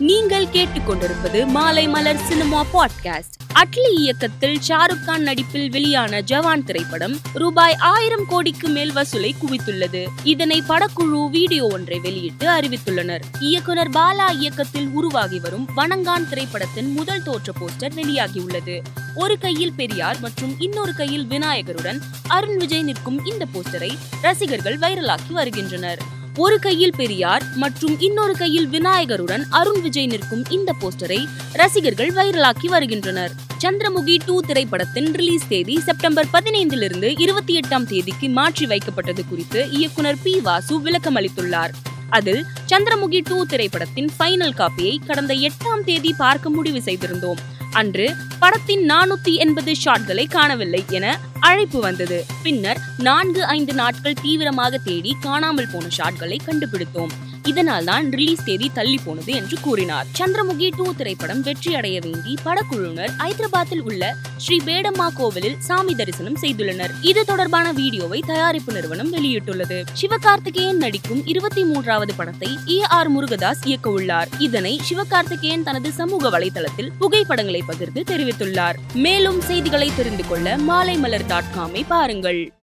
நீங்கள் கேட்டுக்கொண்டிருப்பது மாலை மலர் சினிமா பாட்காஸ்ட். அட்லி இயக்கத்தில் ஷாருக் கான் நடிப்பில் வெளியான ஜவான் திரைப்படம் ரூபாய் ஆயிரம் கோடிக்கு மேல் வசூலை குவித்துள்ளது. இதனை படக்குழு வீடியோ ஒன்றை வெளியிட்டு அறிவித்துள்ளனர். இயக்குனர் பாலா இயக்கத்தில் உருவாகி வரும் வணங்கான் திரைப்படத்தின் முதல் தோற்ற போஸ்டர் வெளியாகியுள்ளது. ஒரு கையில் பெரியார் மற்றும் இன்னொரு கையில் விநாயகருடன் அருண் விஜய் நிற்கும் இந்த போஸ்டரை ரசிகர்கள் வைரலாக்கி வருகின்றனர். ஒரு கையில் பெரியார் மற்றும் இன்னொரு கையில் விநாயகருடன் அருண் விஜய் நிற்கும் இந்த போஸ்டரை ரசிகர்கள் வைரலாக்கி வருகின்றனர். சந்திரமுகி டூ திரைப்படத்தின் ரிலீஸ் தேதி செப்டம்பர் பதினைந்திலிருந்து இருபத்தி எட்டாம் தேதிக்கு மாற்றி வைக்கப்பட்டது குறித்து இயக்குனர் பி. வாசு விளக்கம் அளித்துள்ளார். அதில் சந்திரமுகி டூ திரைப்படத்தின் ஃபைனல் காப்பியை கடந்த எட்டாம் தேதி பார்க்க முடிவு செய்திருந்தோம். அன்று படத்தின் நானூத்தி எண்பது ஷாட்களை காணவில்லை என அழைப்பு வந்தது. பின்னர் நான்கு ஐந்து நாட்கள் தீவிரமாக தேடி காணாமல் போன ஷாட்களை கண்டுபிடித்தோம். இதனால் தான் ரிலீஸ் தேதி தள்ளி போனது என்று கூறினார். சந்திரமுகி டூ திரைப்படம் வெற்றி அடைய வேண்டி படக்குழுவினர் ஐதராபாத்தில் உள்ள ஸ்ரீ பேடம்மா கோவிலில் சாமி தரிசனம் செய்துள்ளனர். இது தொடர்பான வீடியோவை தயாரிப்பு நிறுவனம் வெளியிட்டுள்ளது. சிவகார்த்திகேயன் நடிக்கும் இருபத்தி மூன்றாவது படத்தை ஏ ஆர் முருகதாஸ் இயக்க உள்ளார். இதனை சிவகார்த்திகேயன் தனது சமூக வலைதளத்தில் புகைப்படங்களை பகிர்ந்து தெரிவித்துள்ளார். மேலும் செய்திகளை தெரிந்து கொள்ள மாலை மலர் டாட் காமை பாருங்கள்.